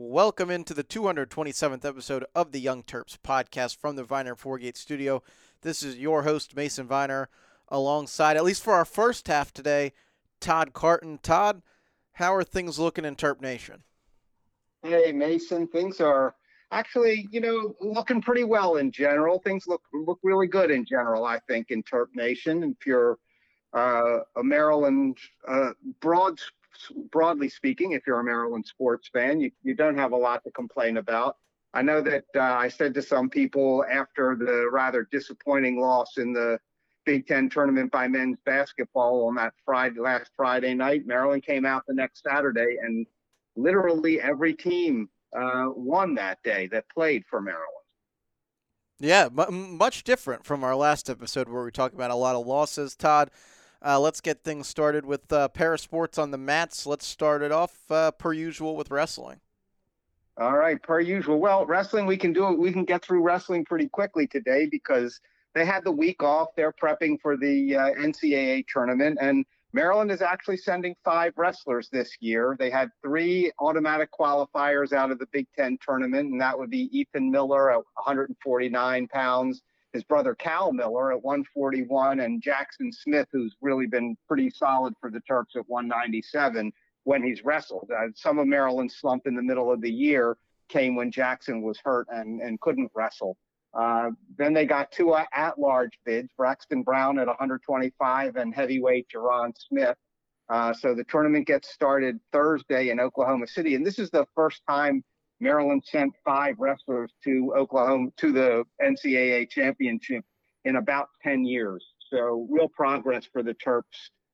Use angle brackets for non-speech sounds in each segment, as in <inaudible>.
Welcome into the 227th episode of the Young Terps podcast from the Viner Foregate studio. This is your host, Mason Viner, alongside, at least for our first half today, Todd Carton. Todd, how are things looking in Terp Nation? Hey, Mason, things are actually, you know, looking pretty well in general. Things look look really good in general, I think, in Terp Nation. If you're uh, a Maryland uh, broad broadly speaking, if you're a Maryland sports fan, you, you don't have a lot to complain about. I know that uh, I said to some people after the rather disappointing loss in the Big Ten tournament by men's basketball on that Friday last Friday night, Maryland came out the next Saturday and literally every team uh, won that day that played for Maryland. Yeah, much different from our last episode where we talked about a lot of losses. Todd, uh, let's get things started with uh, parasports on the mats. Let's start it off uh, per usual with wrestling. All right, per usual. Well, wrestling, we can do it. We can get through wrestling pretty quickly today because they had the week off. They're prepping for the uh, NCAA tournament, and Maryland is actually sending five wrestlers this year. They had three automatic qualifiers out of the Big Ten tournament, and that would be Ethan Miller at 149 pounds, his brother Cal Miller at 141, and Jaxon Smith, who's really been pretty solid for the Terps at 197 when he's wrestled. Uh, some of Maryland's slump in the middle of the year came when Jackson was hurt and, and couldn't wrestle. Uh, then they got two at-large bids, Braxton Brown at 125 and heavyweight Jerron Smith. Uh, so the tournament gets started Thursday in Oklahoma City, and this is the first time Maryland sent five wrestlers to Oklahoma to the NCAA championship in about 10 years. So real progress for the Terps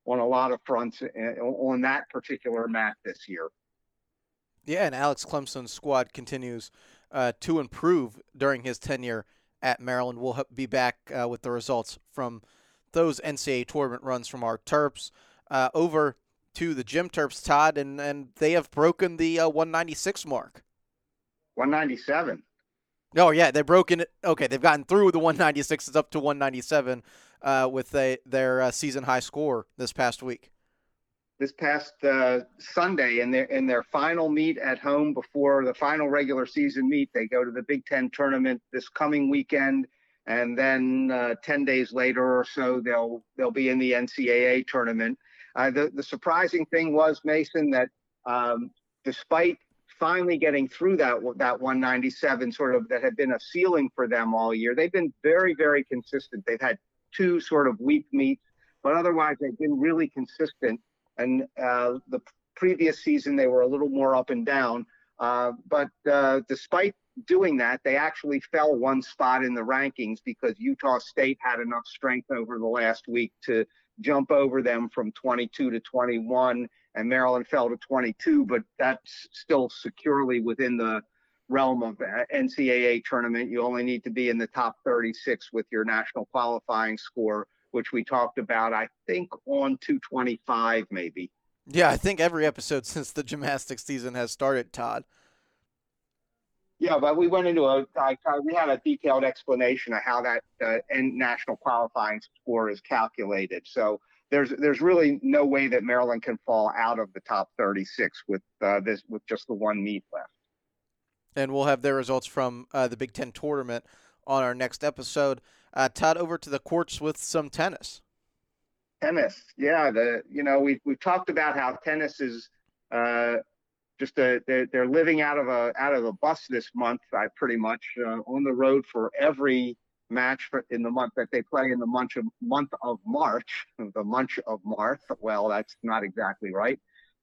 on a lot of fronts uh, on that particular mat this year. Yeah, and Alex Clemsen's squad continues uh, to improve during his tenure at Maryland. We'll be back uh, with the results from those NCAA tournament runs from our Terps uh, over to the Gym Terps, Todd, and, and they have broken the uh, 196 mark. 197. Oh yeah, they've broken it. Okay, they've gotten through the 196. It's up to 197 uh, with a, their uh, season high score this past week. This past uh, Sunday, in their in their final meet at home before the final regular season meet, they go to the Big Ten tournament this coming weekend, and then uh, 10 days later or so, they'll they'll be in the NCAA tournament. Uh, the the surprising thing was Mason that um, despite finally getting through that that 197 sort of that had been a ceiling for them all year. They've been very very consistent. They've had two sort of weak meets, but otherwise they've been really consistent. And uh, the previous season they were a little more up and down. Uh, but uh, despite doing that, they actually fell one spot in the rankings because Utah State had enough strength over the last week to jump over them from 22 to 21 and Maryland fell to 22, but that's still securely within the realm of NCAA tournament. You only need to be in the top 36 with your national qualifying score, which we talked about, I think, on 225 maybe. Yeah, I think every episode <laughs> since the gymnastics season has started, Todd. Yeah, but we went into a, I, we had a detailed explanation of how that uh, national qualifying score is calculated. So there's there's really no way that Maryland can fall out of the top 36 with uh, this with just the one meet left. And we'll have their results from uh, the Big Ten tournament on our next episode. Uh, Todd, over to the courts with some tennis. Tennis, yeah. The you know we we've talked about how tennis is uh, just a, they're, they're living out of a out of a bus this month. I pretty much uh, on the road for every match for, in the month that they play in the month of, month of March, <laughs> the month of March. Well, that's not exactly right.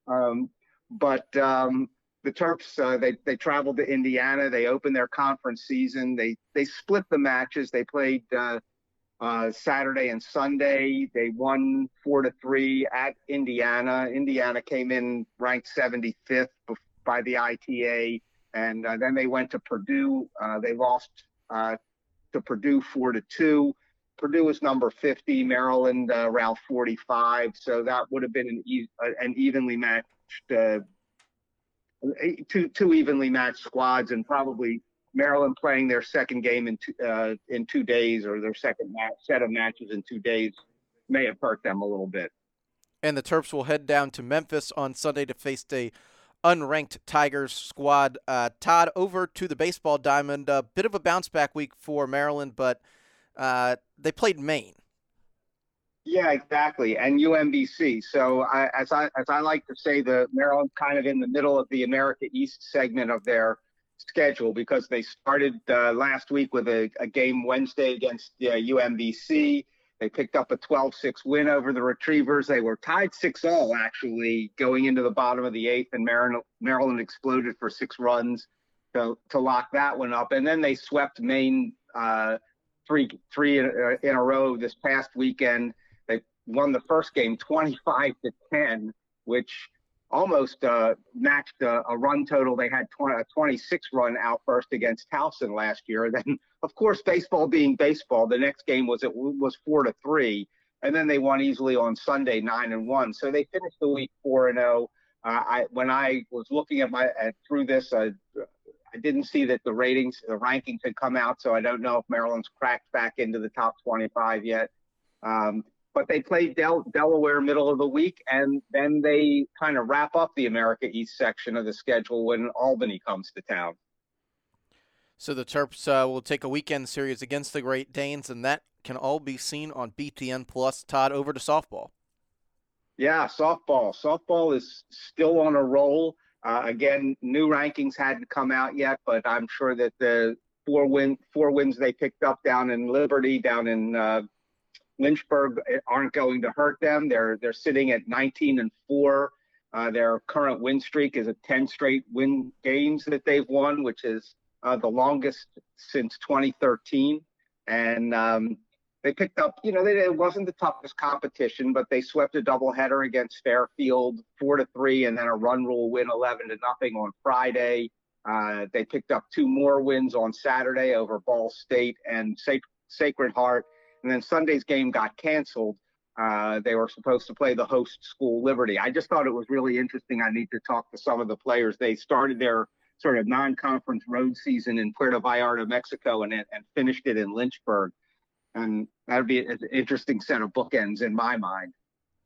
Um, but um, the Terps, uh, they they traveled to Indiana. They opened their conference season. They they split the matches. They played uh, uh, Saturday and Sunday. They won four to three at Indiana. Indiana came in ranked 75th by the ITA, and uh, then they went to Purdue. Uh, they lost uh, to Purdue four to two. Purdue is number 50, Maryland uh, around 45. So that would have been an, e- an evenly matched, uh, two two evenly matched squads, and probably Maryland playing their second game in two, uh, in two days or their second match, set of matches in two days may have hurt them a little bit. And the Terps will head down to Memphis on Sunday to face a unranked Tigers squad. Uh, Todd, over to the baseball diamond. A bit of a bounce back week for Maryland, but uh, they played Maine. Yeah, exactly, and UMBC. So I, as I as I like to say, the Maryland's kind of in the middle of the America East segment of their schedule because they started uh, last week with a, a, game Wednesday against uh, UMBC. They picked up a 12-6 win over the Retrievers. They were tied 6-all actually going into the bottom of the eighth, and Maryland, Maryland exploded for six runs to, to lock that one up. And then they swept Maine uh, three three in, uh, in a row this past weekend. They won the first game 25 to 10, which almost uh, matched a, a, run total. They had 20, a 26 run outburst against Towson last year. <laughs> Then, of course, baseball being baseball, the next game was it was four to three, and then they won easily on Sunday nine and one. So they finished the week four and zero. Oh. Uh, I when I was looking at my at, through this, I, I didn't see that the ratings, the rankings had come out, so I don't know if Maryland's cracked back into the top 25 yet. Um, but they play Del- Delaware middle of the week, and then they kind of wrap up the America East section of the schedule when Albany comes to town. So the Terps uh, will take a weekend series against the Great Danes, and that can all be seen on BTN Plus. Todd, over to softball. Yeah, softball. Softball is still on a roll. Uh, again, new rankings hadn't come out yet, but I'm sure that the four win four wins they picked up down in Liberty, down in uh, Lynchburg aren't going to hurt them. They're they're sitting at 19 and four. Uh, their current win streak is a 10 straight win games that they've won, which is uh, the longest since 2013. And um, they picked up, you know, they, it wasn't the toughest competition, but they swept a doubleheader against Fairfield, four to three, and then a run rule win, 11 to nothing on Friday. Uh, they picked up two more wins on Saturday over Ball State and Sac- Sacred Heart and then Sunday's game got canceled. Uh, they were supposed to play the host school Liberty. I just thought it was really interesting. I need to talk to some of the players. They started their sort of non-conference road season in Puerto Vallarta, Mexico, and and finished it in Lynchburg. And that'd be an interesting set of bookends in my mind.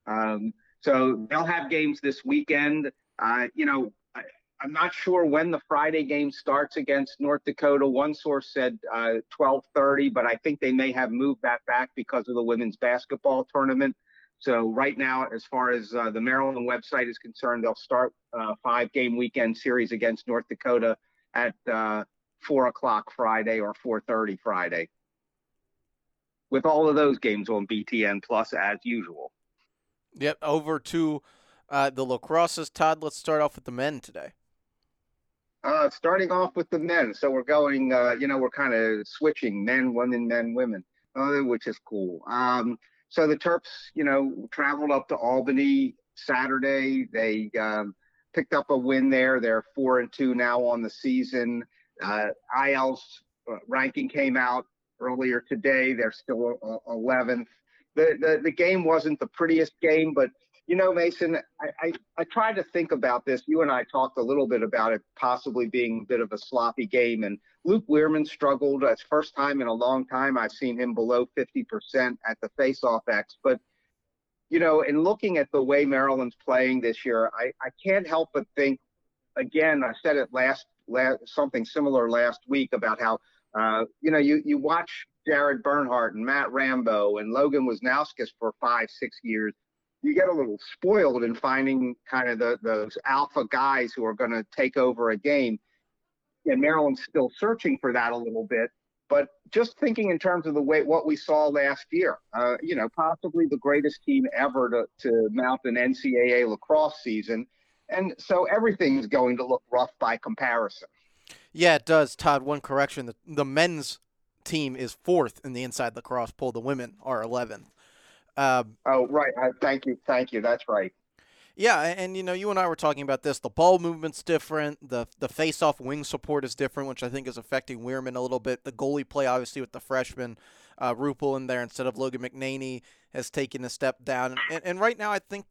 Um, so they'll have games this weekend. Uh, you know, I'm not sure when the Friday game starts against North Dakota. One source said uh, 12:30, but I think they may have moved that back because of the women's basketball tournament. So right now, as far as uh, the Maryland website is concerned, they'll start a uh, five-game weekend series against North Dakota at uh, four o'clock Friday or 4:30 Friday, with all of those games on BTN Plus as usual. Yep, over to uh, the lacrosses. Todd, let's start off with the men today. Uh, starting off with the men. So we're going, uh, you know, we're kind of switching men, women, men, women, uh, which is cool. Um, so the Terps, you know, traveled up to Albany Saturday. They um, picked up a win there. They're four and two now on the season. Uh, IL's uh, ranking came out earlier today. They're still 11th. The, the the game wasn't the prettiest game, but you know, Mason, I, I, I tried to think about this. You and I talked a little bit about it possibly being a bit of a sloppy game. And Luke Wierman struggled. It's first time in a long time I've seen him below 50% at the faceoff X. But, you know, in looking at the way Maryland's playing this year, I, I can't help but think, again, I said it last, last something similar last week about how, uh, you know, you, you watch Jared Bernhardt and Matt Rambo and Logan Wisnauskas for five, six years you get a little spoiled in finding kind of the, those alpha guys who are going to take over a game. And Maryland's still searching for that a little bit. But just thinking in terms of the way what we saw last year, uh, you know, possibly the greatest team ever to, to mount an NCAA lacrosse season. And so everything's going to look rough by comparison. Yeah, it does, Todd. One correction: the, the men's team is fourth in the inside lacrosse poll. The women are 11th. Um, oh, right. Uh, thank you. Thank you. That's right. Yeah, and you know, you and I were talking about this. The ball movement's different. The the face-off wing support is different, which I think is affecting Wierman a little bit. The goalie play, obviously, with the freshman uh, Rupel in there instead of Logan McNaney, has taken a step down. And, and right now, I think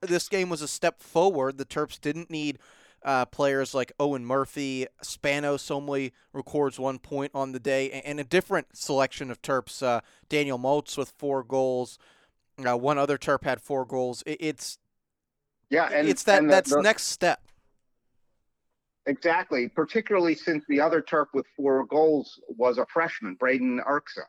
this game was a step forward. The Terps didn't need uh, players like Owen Murphy. Spanos only records one point on the day, and a different selection of Terps. Uh, Daniel Maltz with four goals. Uh, one other Terp had four goals. It, it's yeah, and it's that and that's the, next step. Exactly, particularly since the other Terp with four goals was a freshman, Braden Erksa.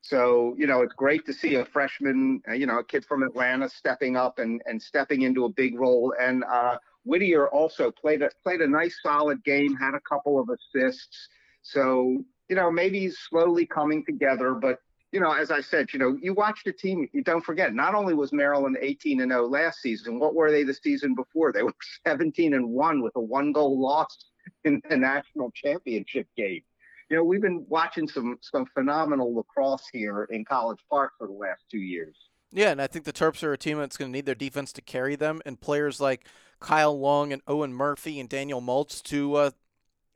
So, you know, it's great to see a freshman, uh, you know, a kid from Atlanta stepping up and, and stepping into a big role. And uh, Whittier also played a, played a nice, solid game, had a couple of assists. So, you know, maybe he's slowly coming together. But, you know, as I said, you know, you watch the team, you don't forget, not only was Maryland 18 and 0 last season, what were they the season before? They were <laughs> 17 and 1 with a one goal loss in the national championship game you know, we've been watching some some phenomenal lacrosse here in College Park for the last two years. Yeah, and I think the Terps are a team that's going to need their defense to carry them, and players like Kyle Long and Owen Murphy and Daniel Maltz to uh,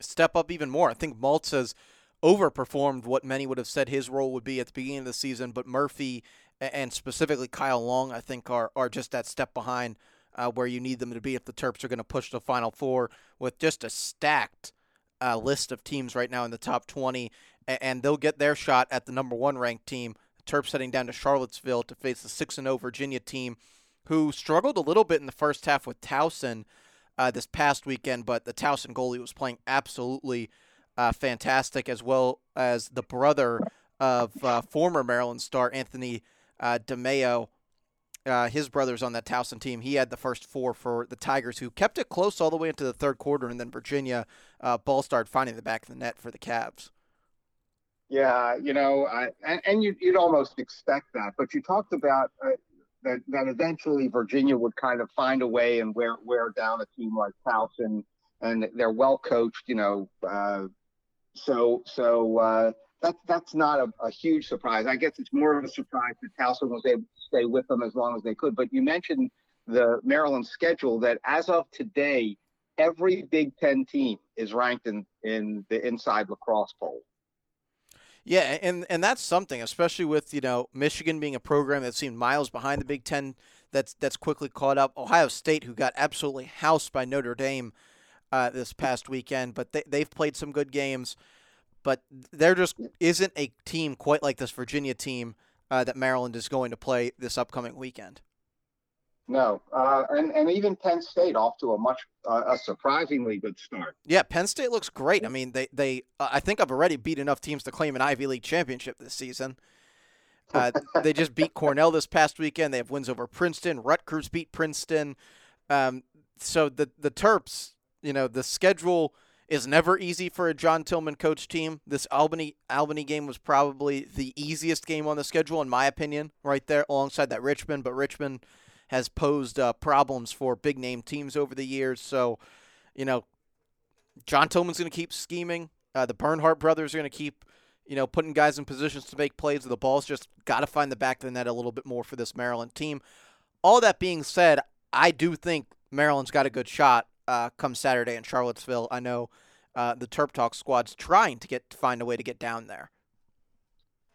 step up even more. I think Maltz has overperformed what many would have said his role would be at the beginning of the season, but Murphy and specifically Kyle Long, I think, are, are just that step behind uh, where you need them to be if the Terps are going to push the Final Four with just a stacked uh, list of teams right now in the top 20, and they'll get their shot at the number one ranked team. Terps heading down to Charlottesville to face the 6 0 Virginia team, who struggled a little bit in the first half with Towson uh, this past weekend, but the Towson goalie was playing absolutely uh, fantastic, as well as the brother of uh, former Maryland star Anthony uh, DeMeo uh, his brothers on that Towson team. He had the first four for the Tigers, who kept it close all the way into the third quarter, and then Virginia uh, ball started finding the back of the net for the Cavs. Yeah, you know, I, and, and you, would almost expect that, but you talked about uh, that that eventually Virginia would kind of find a way and wear wear down a team like Towson, and they're well coached, you know. Uh, so so uh, that's that's not a, a, huge surprise. I guess it's more of a surprise that Towson was able to stay with them as long as they could. But you mentioned the Maryland schedule that as of today, every Big Ten team is ranked in, in the inside lacrosse poll. Yeah, and and that's something, especially with you know Michigan being a program that seemed miles behind the Big Ten, that's that's quickly caught up. Ohio State, who got absolutely housed by Notre Dame uh, this past weekend, but they they've played some good games but there just isn't a team quite like this Virginia team uh, that Maryland is going to play this upcoming weekend. No, uh, and and even Penn State off to a much uh, a surprisingly good start. Yeah, Penn State looks great. I mean, they they uh, I think I've already beat enough teams to claim an Ivy League championship this season. Uh, <laughs> they just beat Cornell this past weekend. They have wins over Princeton. Rutgers beat Princeton. Um, so the the Terps, you know, the schedule is never easy for a John Tillman coach team. This Albany Albany game was probably the easiest game on the schedule in my opinion, right there alongside that Richmond, but Richmond has posed uh, problems for big name teams over the years. So, you know, John Tillman's going to keep scheming. Uh, the Bernhardt brothers are going to keep, you know, putting guys in positions to make plays. The ball's just got to find the back of the net a little bit more for this Maryland team. All that being said, I do think Maryland's got a good shot uh, come Saturday in Charlottesville. I know uh, the Terp Talk squad's trying to get to find a way to get down there.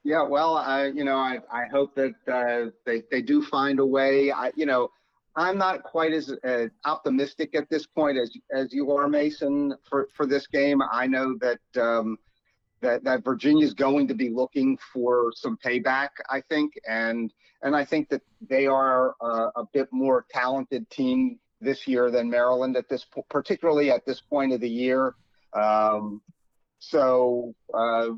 Yeah, well, I you know I, I hope that uh, they they do find a way. I you know I'm not quite as uh, optimistic at this point as as you are, Mason, for for this game. I know that. Um, that, that Virginia's going to be looking for some payback, I think, and and I think that they are a bit more talented team this year than Maryland at this, particularly at this point of the year. Um, so, uh,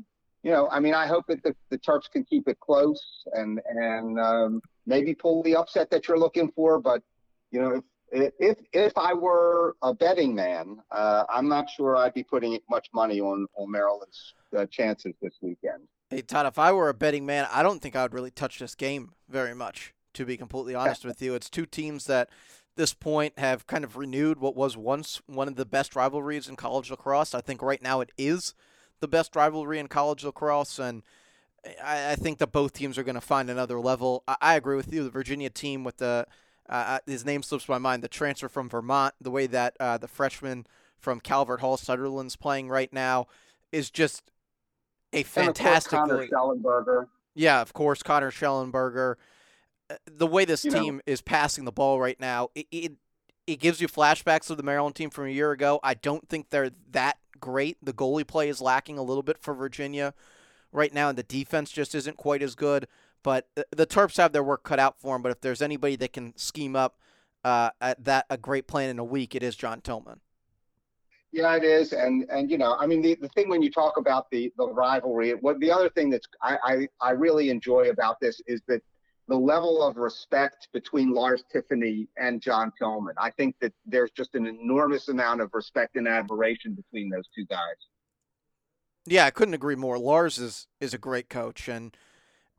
you know, I mean, I hope that the, the Terps can keep it close and and um, maybe pull the upset that you're looking for. But you know, if if if I were a betting man, uh, I'm not sure I'd be putting much money on on Maryland's uh, chances this weekend. Hey Todd, if I were a betting man, I don't think I would really touch this game very much. To be completely honest with you, it's two teams that this point have kind of renewed what was once one of the best rivalries in college lacrosse. I think right now it is the best rivalry in college lacrosse, and I, I think that both teams are going to find another level. I, I, agree with you. The Virginia team with the uh, uh, his name slips my mind. The transfer from Vermont, the way that uh, the freshman from Calvert Hall Sutherland's playing right now is just a fantastic. And of course, Connor Shellenberger. Yeah, of course, Connor Shellenberger the way this you team know. is passing the ball right now, it, it it gives you flashbacks of the Maryland team from a year ago. I don't think they're that great. The goalie play is lacking a little bit for Virginia right now, and the defense just isn't quite as good. But the, the Terps have their work cut out for them. But if there's anybody that can scheme up uh, that a great plan in a week, it is John Tillman. Yeah, it is, and and you know, I mean, the, the thing when you talk about the the rivalry, what the other thing that's I, I I really enjoy about this is that the level of respect between Lars Tiffany and John Tillman. I think that there's just an enormous amount of respect and admiration between those two guys. Yeah, I couldn't agree more. Lars is is a great coach, and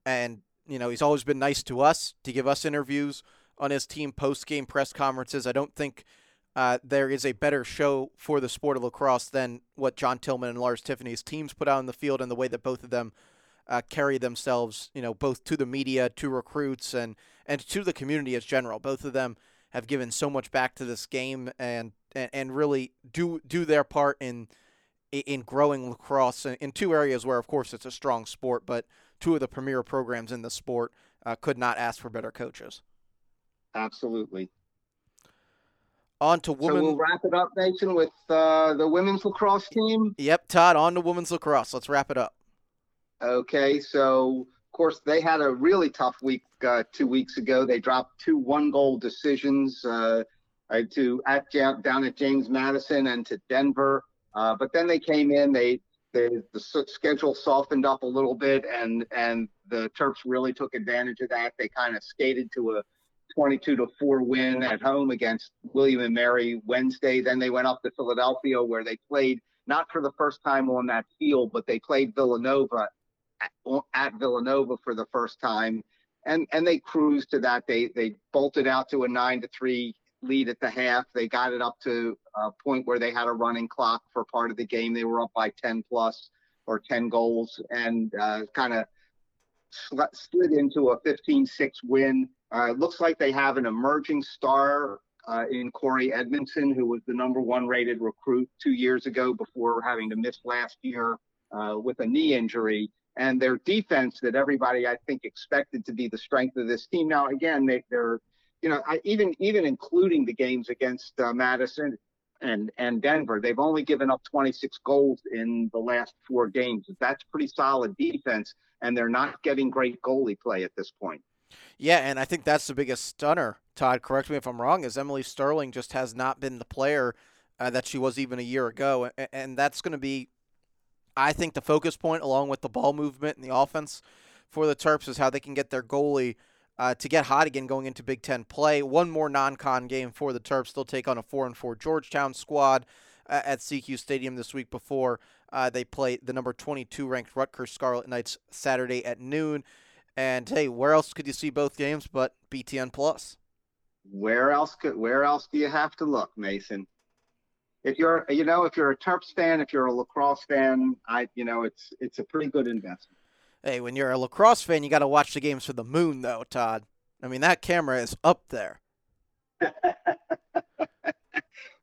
and you know he's always been nice to us to give us interviews on his team post game press conferences. I don't think uh, there is a better show for the sport of lacrosse than what John Tillman and Lars Tiffany's teams put out on the field, and the way that both of them uh, carry themselves, you know, both to the media, to recruits, and and to the community as general. Both of them have given so much back to this game, and and, and really do do their part in in growing lacrosse in two areas where, of course, it's a strong sport, but two of the premier programs in the sport uh, could not ask for better coaches. Absolutely. On to women. So we'll wrap it up, Nathan, with uh, the women's lacrosse team. Yep, Todd. On to women's lacrosse. Let's wrap it up. Okay, so of course they had a really tough week uh, two weeks ago. They dropped two one-goal decisions uh, to at down at James Madison and to Denver. Uh, but then they came in. They, they the schedule softened up a little bit, and and the Terps really took advantage of that. They kind of skated to a 22 to four win at home against William and Mary Wednesday. Then they went up to Philadelphia where they played not for the first time on that field, but they played Villanova at, Villanova for the first time, and and they cruised to that. They they bolted out to a nine to three lead at the half. They got it up to a point where they had a running clock for part of the game. They were up by 10 plus or 10 goals and uh, kind of sl- slid into a 15-6 win. Uh, looks like they have an emerging star uh, in Kori Edmondson, who was the number one rated recruit two years ago before having to miss last year uh, with a knee injury and their defense that everybody I think expected to be the strength of this team. Now again, they, are you know I, even even including the games against uh, Madison and and Denver, they've only given up 26 goals in the last four games. That's pretty solid defense, and they're not getting great goalie play at this point. Yeah, and I think that's the biggest stunner. Todd, correct me if I'm wrong. Is Emily Sterling just has not been the player uh, that she was even a year ago, and, and that's going to be I think the focus point, along with the ball movement and the offense for the Terps, is how they can get their goalie uh, to get hot again going into Big Ten play. One more non-con game for the Terps. They'll take on a four and four Georgetown squad uh, at SECU Stadium this week before uh, they play the number 22 ranked Rutgers Scarlet Knights Saturday at noon. And hey, where else could you see both games but BTN Plus? Where else could? Where else do you have to look, Mason? If you're you know if you're a Terps fan, if you're a lacrosse fan, I you know it's it's a pretty good investment. Hey, when you're a lacrosse fan, you got to watch the games for the moon, though, Todd. I mean that camera is up there. <laughs>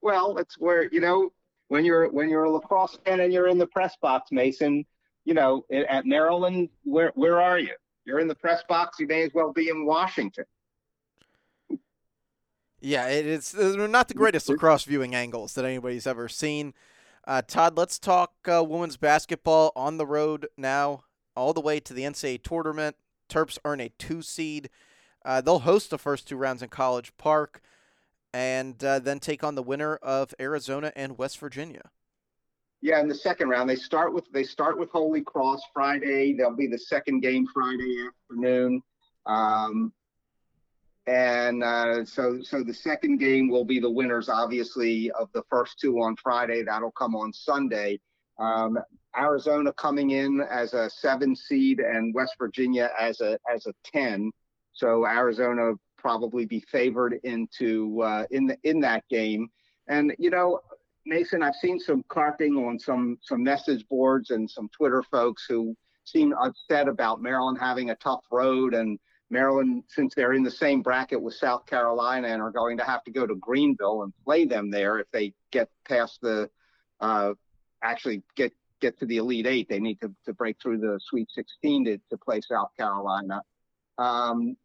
well, it's where you know when you're when you're a lacrosse fan and you're in the press box, Mason. You know, at Maryland, where where are you? You're in the press box. You may as well be in Washington. Yeah, it's not the greatest lacrosse viewing angles that anybody's ever seen. Uh, Todd, let's talk uh, women's basketball on the road now, all the way to the NCAA tournament. Terps earn a two seed. Uh, they'll host the first two rounds in College Park, and uh, then take on the winner of Arizona and West Virginia. Yeah, in the second round, they start with they start with Holy Cross Friday. There'll be the second game Friday afternoon. Um, and uh, so, so the second game will be the winners, obviously, of the first two on Friday. That'll come on Sunday. Um, Arizona coming in as a seven seed, and West Virginia as a as a ten. So Arizona probably be favored into uh, in the in that game. And you know, Mason, I've seen some carping on some some message boards and some Twitter folks who seem upset about Maryland having a tough road and Maryland, since they're in the same bracket with South Carolina and are going to have to go to Greenville and play them there if they get past the, uh, actually get get to the Elite Eight, they need to, to break through the Sweet 16 to, to play South Carolina. Um,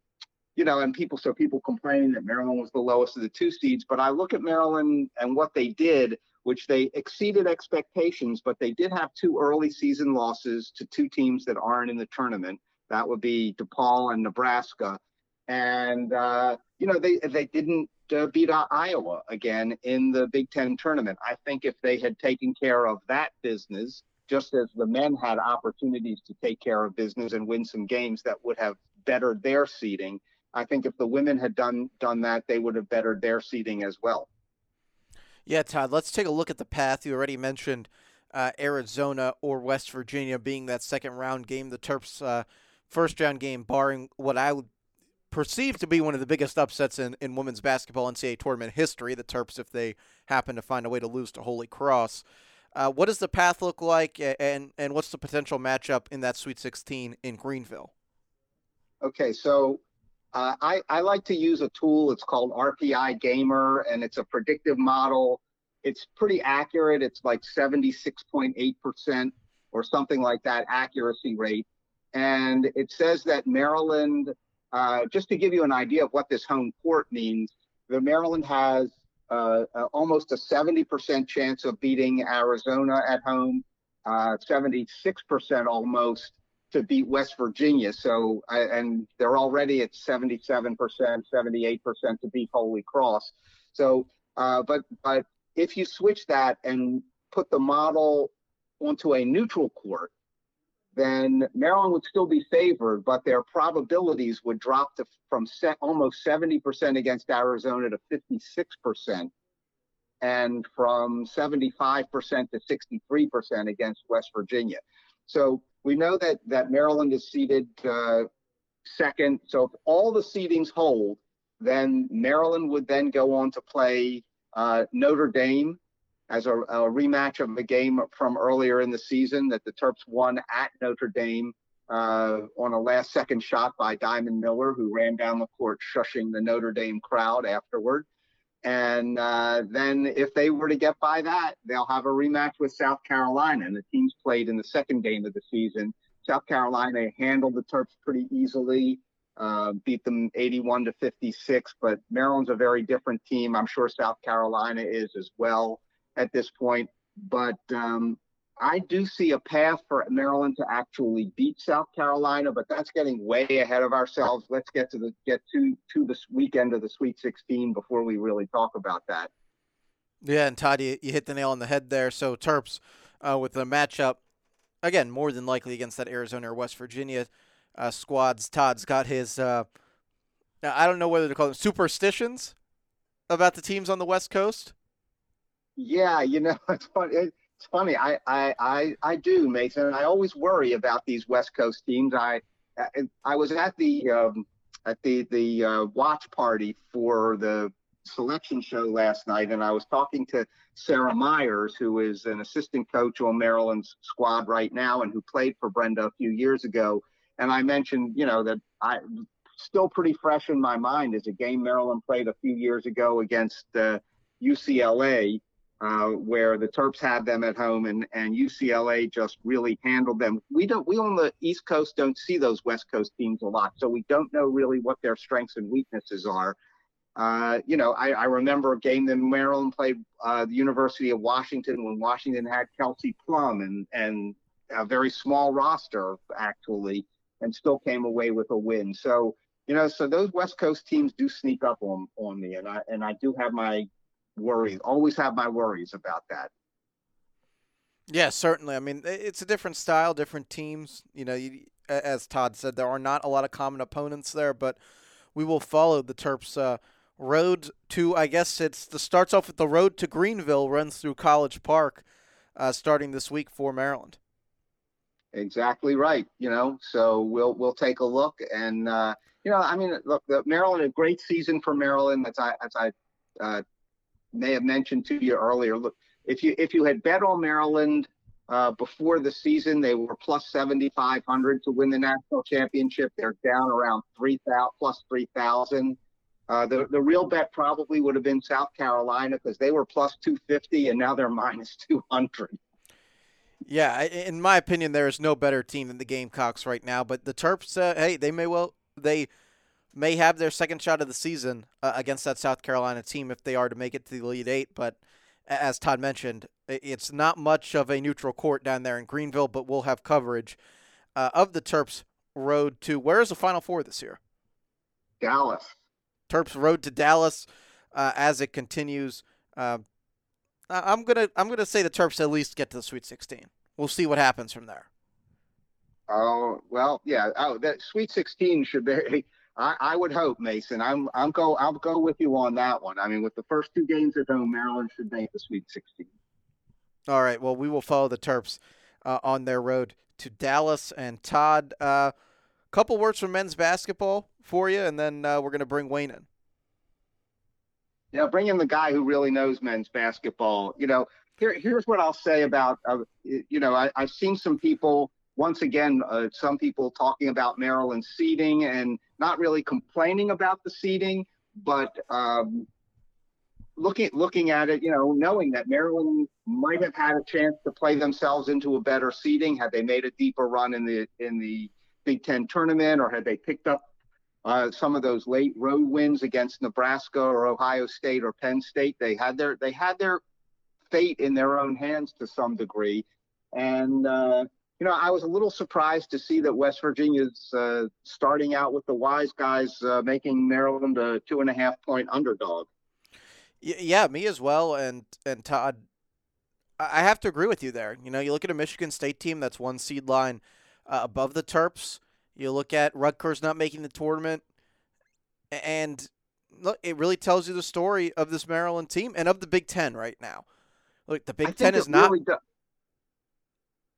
you know, and people, so people complain that Maryland was the lowest of the two seeds, but I look at Maryland and what they did, which they exceeded expectations, but they did have two early season losses to two teams that aren't in the tournament. That would be DePaul and Nebraska. And, uh, you know, they, they didn't uh, beat Iowa again in the Big Ten tournament. I think if they had taken care of that business, just as the men had opportunities to take care of business and win some games that would have bettered their seeding. I think if the women had done done that, they would have bettered their seeding as well. Yeah, Todd. Let's take a look at the path. You already mentioned uh, Arizona or West Virginia being that second round game. The Terps' uh, first round game, barring what I would perceive to be one of the biggest upsets in, in women's basketball NCAA tournament history. The Terps, if they happen to find a way to lose to Holy Cross. Uh, what does the path look like, and and what's the potential matchup in that Sweet 16 in Greenville? Okay, so uh, I, I like to use a tool. It's called RPI Gamer, and it's a predictive model. It's pretty accurate. It's like 76.8% or something like that accuracy rate. And it says that Maryland, uh, just to give you an idea of what this home court means, the Maryland has uh, uh almost a 70% chance of beating Arizona at home, 76% uh, almost to beat West Virginia. So, and they're already at 77%, 78% to beat Holy Cross. So, uh, but but if you switch that and put the model onto a neutral court, then Maryland would still be favored, but their probabilities would drop to from set, almost 70% against Arizona to 56%, and from 75% to 63% against West Virginia. So we know that that Maryland is seated uh, second. So if all the seedings hold, then Maryland would then go on to play uh, Notre Dame as a, a, rematch of a game from earlier in the season that the Terps won at Notre Dame uh, on a last second shot by Diamond Miller, who ran down the court shushing the Notre Dame crowd afterward. And uh, then if they were to get by that, they'll have a rematch with South Carolina. And the teams played in the second game of the season. South Carolina handled the Terps pretty easily, uh, beat them 81 to 56. But Maryland's a very different team. I'm sure South Carolina is as well at this point. But um, I do see a path for Maryland to actually beat South Carolina, but that's getting way ahead of ourselves. Let's get to the get to to this weekend of the Sweet 16 before we really talk about that. Yeah, and Todd, you, you hit the nail on the head there. So Terps uh, with the matchup again, more than likely against that Arizona or West Virginia uh, squads. Todd's got his uh, I don't know whether to call them superstitions about the teams on the West Coast. Yeah, you know, <laughs> it's funny it's funny. I, I, I, I do, Mason. I always worry about these West Coast teams. I, I was at the um, at the the uh, watch party for the selection show last night, and I was talking to Sarah Myers, who is an assistant coach on Maryland's squad right now, and who played for Brenda a few years ago. And I mentioned, you know, that I still pretty fresh in my mind is a game Maryland played a few years ago against uh, UCLA uh, where the Terps had them at home and, and UCLA just really handled them. We don't we on the East Coast don't see those West Coast teams a lot, so we don't know really what their strengths and weaknesses are. Uh, you know, I, I, remember a game that Maryland played uh, the University of Washington when Washington had Kelsey Plum and and a very small roster actually, and still came away with a win. So you know, so those West Coast teams do sneak up on on me, and I and I do have my worries. Always have my worries about that. Yeah, certainly. I mean, it's a different style, different teams. You know, you, as Todd said, there are not a lot of common opponents there, but we will follow the Terps' uh, road to. I guess it's the starts off with the road to Greenville, runs through College Park, uh, starting this week for Maryland. Exactly right. You know, so we'll we'll take a look, and uh, you know, I mean, look, the Maryland a great season for Maryland. As I as I uh, may have mentioned to you earlier. Look, if you if you had bet on Maryland uh, before the season, they were plus 7,500 to win the national championship. They're down around 3,000 plus 3,000. Uh, the the real bet probably would have been South Carolina because they were plus 250 and now they're minus 200. Yeah, in my opinion, there is no better team than the Gamecocks right now. But the Terps, uh, hey, they may well they may have their second shot of the season uh, against that South Carolina team if they are to make it to the Elite Eight. But as Todd mentioned, it's not much of a neutral court down there in Greenville, but we'll have coverage uh, of the Terps' road to where is the Final Four this year? Dallas. Terps road to Dallas. uh, as it continues. Uh, I'm gonna I'm gonna say the Terps at least get to the Sweet 16. We'll see what happens from there. Oh well, yeah. Oh, that Sweet 16 should be. I, I would hope, Mason. I'm I'm go I'll go with you on that one. I mean, with the first two games at home, Maryland should make the Sweet 16. All right. Well, we will follow the Terps uh, on their road to Dallas. And Todd, a uh, couple words from men's basketball for you, and then uh, we're going to bring Wayne in. Yeah, bring in the guy who really knows men's basketball. You know, here here's what I'll say about. Uh, you know, I, I've seen some people once again, uh, some people talking about Maryland seeding and not really complaining about the seeding, but um, looking looking at it, you know, knowing that Maryland might have had a chance to play themselves into a better seeding had they made a deeper run in the in the Big Ten tournament, or had they picked up uh, some of those late road wins against Nebraska or Ohio State or Penn State. They had their they had their fate in their own hands to some degree, and uh, you know, I was a little surprised to see that West Virginia's uh, starting out with the wise guys uh, making Maryland a two and a half point underdog. Yeah, me as well. And and Todd, I have to agree with you there. You know, you look at a Michigan State team that's one seed line uh, above the Terps. You look at Rutgers not making the tournament, and look, it really tells you the story of this Maryland team and of the Big Ten right now. Look, the Big Ten is not. Really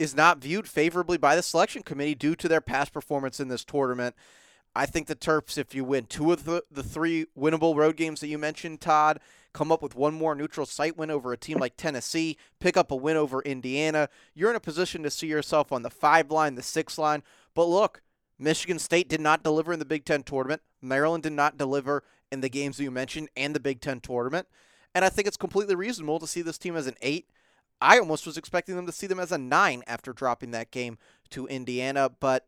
is not viewed favorably by the selection committee due to their past performance in this tournament. I think the Terps, if you win two of the, the three winnable road games that you mentioned, Todd, come up with one more neutral site win over a team like Tennessee, pick up a win over Indiana, you're in a position to see yourself on the five line, the six line. But look, Michigan State did not deliver in the Big Ten tournament. Maryland did not deliver in the games that you mentioned and the Big Ten tournament. And I think it's completely reasonable to see this team as an eight I almost was expecting them to see them as a nine after dropping that game to Indiana, but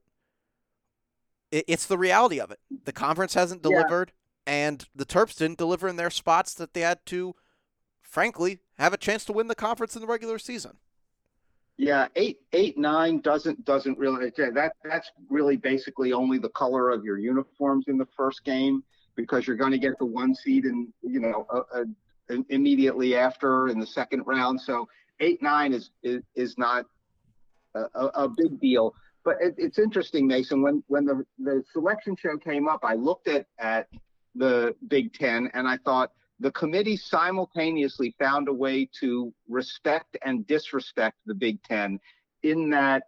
it, it's the reality of it. The conference hasn't delivered, yeah. and the Terps didn't deliver in their spots that they had to, frankly, have a chance to win the conference in the regular season. Yeah, eight, eight, nine doesn't doesn't really that that's really basically only the color of your uniforms in the first game because you're going to get the one seed and you know uh, uh, immediately after in the second round. So eight nine is is, is not a, a, big deal. But it, it's interesting, Mason. When when the the selection show came up, I looked at at the Big Ten and I thought the committee simultaneously found a way to respect and disrespect the Big Ten, in that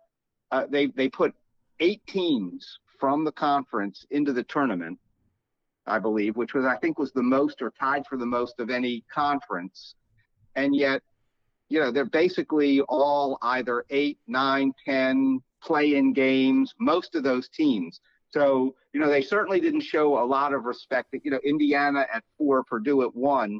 uh, they they put eight teams from the conference into the tournament, I believe, which was I think was the most or tied for the most of any conference, and yet you know, they're basically all either eight, nine, ten play-in games. Most of those teams. So you know, they certainly didn't show a lot of respect. You know, Indiana at four, Purdue at one,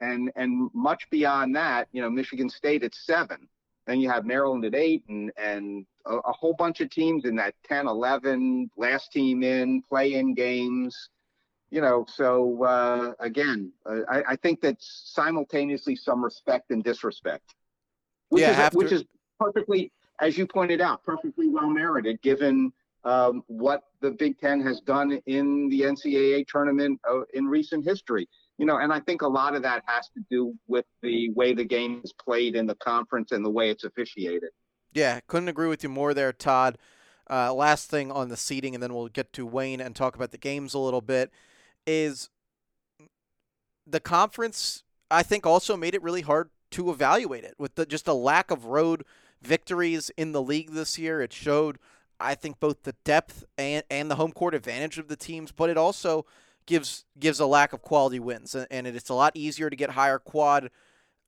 and and much beyond that, you know, Michigan State at seven. Then you have Maryland at eight, and and a, a whole bunch of teams in that 10, 11, last team in, play-in games you know, so uh, again, uh, I, I, think that's simultaneously some respect and disrespect, which, yeah, is, after... which is perfectly, as you pointed out, perfectly well merited given um, what the Big Ten has done in the NCAA tournament uh, in recent history. You know, and I think a lot of that has to do with the way the game is played in the conference and the way it's officiated. Yeah, couldn't agree with you more there, Todd. Uh, last thing on the seating, and then we'll get to Wayne and talk about the games a little bit is the conference I think also made it really hard to evaluate it with the, just a lack of road victories in the league this year. It showed I think both the depth and, and the home court advantage of the teams, but it also gives gives a lack of quality wins, and it's a lot easier to get higher quad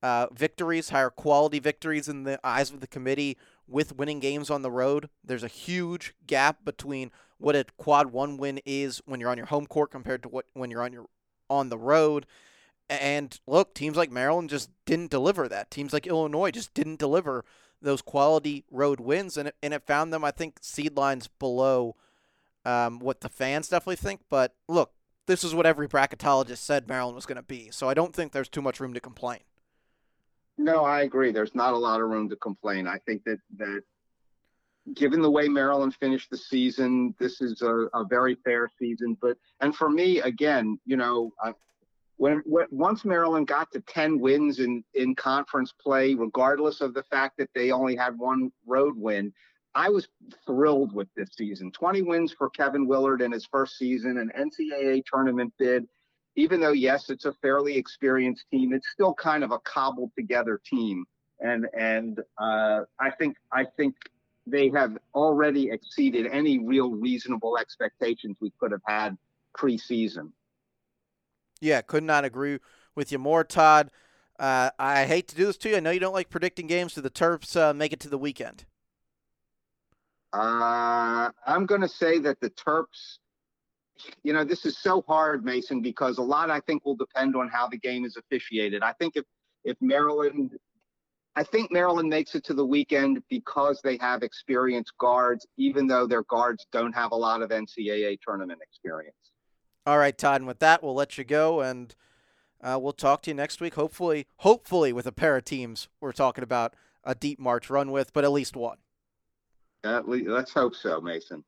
uh, victories, higher quality victories in the eyes of the committee with winning games on the road. There's a huge gap between what a quad one win is when you're on your home court compared to what when you're on your on the road. And look, teams like Maryland just didn't deliver that. Teams like Illinois just didn't deliver those quality road wins, and it, and it found them, I think, seed lines below um, what the fans definitely think. But look, this is what every bracketologist said Maryland was going to be, so I don't think there's too much room to complain. No, I agree. There's not a lot of room to complain. I think that that given the way Maryland finished the season, this is a, a very fair season. But and for me, again, you know, when, when once Maryland got to 10 wins in in conference play, regardless of the fact that they only had one road win, I was thrilled with this season. 20 wins for Kevin Willard in his first season, an NCAA tournament bid. Even though yes, it's a fairly experienced team, it's still kind of a cobbled together team, and and uh, I think I think they have already exceeded any real reasonable expectations we could have had preseason. Yeah, could not agree with you more, Todd. Uh, I hate to do this to you. I know you don't like predicting games. Do the Terps uh, make it to the weekend? Uh, I'm going to say that the Terps, you know, this is so hard, Mason, because a lot I think will depend on how the game is officiated. I think if if Maryland, I think Maryland makes it to the weekend because they have experienced guards, even though their guards don't have a lot of NCAA tournament experience. All right, Todd. And with that, we'll let you go, and uh, we'll talk to you next week. Hopefully, hopefully with a pair of teams we're talking about a deep March run with, but at least one. At least, let's hope so, Mason.